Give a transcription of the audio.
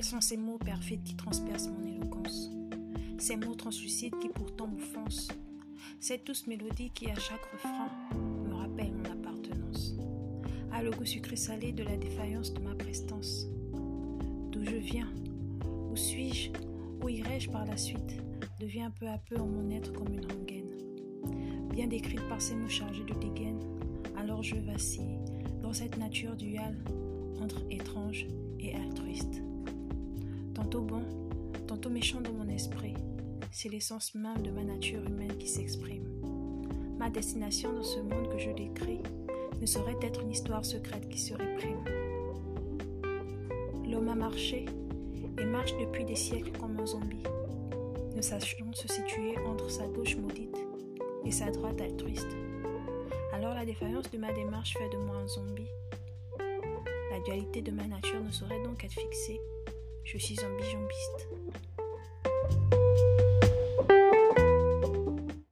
sont ces mots perfides qui transpercent mon éloquence? Ces mots translucides qui pourtant m'offensent. Cette douce mélodie qui, à chaque refrain, me rappelle mon appartenance. À le goût sucré-salé de la défaillance de ma prestance. D'où je viens? Où suis-je? Où irai-je par la suite? Devient peu à peu en mon être comme une rengaine. Bien décrite par ces mots chargés de dégaine, alors je vacille dans cette nature duale entre étrange et altruiste. Tantôt bon, tantôt méchant dans mon esprit, c'est l'essence même de ma nature humaine qui s'exprime. Ma destination dans ce monde que je décris ne saurait être une histoire secrète qui se réprime. L'homme a marché et marche depuis des siècles comme un zombie, ne sachant se situer entre sa gauche maudite et sa droite altruiste. Alors la défaillance de ma démarche fait de moi un zombie. La dualité de ma nature ne saurait donc être fixée. Je suis un bijombiste.